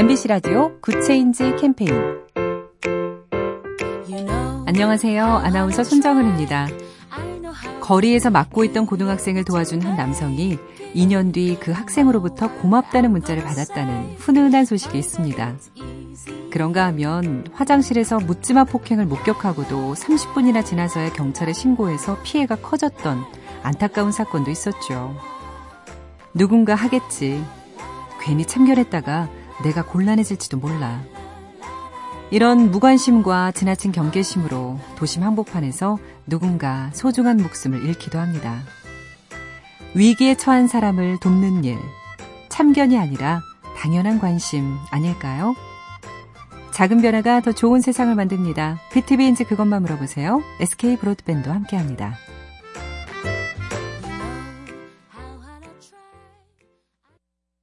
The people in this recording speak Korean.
MBC 라디오 굿 체인지 캠페인 안녕하세요. 아나운서 손정은입니다. 거리에서 맞고 있던 고등학생을 도와준 한 남성이 2년 뒤 그 학생으로부터 고맙다는 문자를 받았다는 훈훈한 소식이 있습니다. 그런가 하면 화장실에서 묻지마 폭행을 목격하고도 30분이나 지나서야 경찰에 신고해서 피해가 커졌던 안타까운 사건도 있었죠. 누군가 하겠지. 괜히 참견했다가 내가 곤란해질지도 몰라. 이런 무관심과 지나친 경계심으로 도심 한복판에서 누군가 소중한 목숨을 잃기도 합니다. 위기에 처한 사람을 돕는 일, 참견이 아니라 당연한 관심 아닐까요? 작은 변화가 더 좋은 세상을 만듭니다. BTV인지 그것만 물어보세요. SK 브로드밴드와 함께합니다.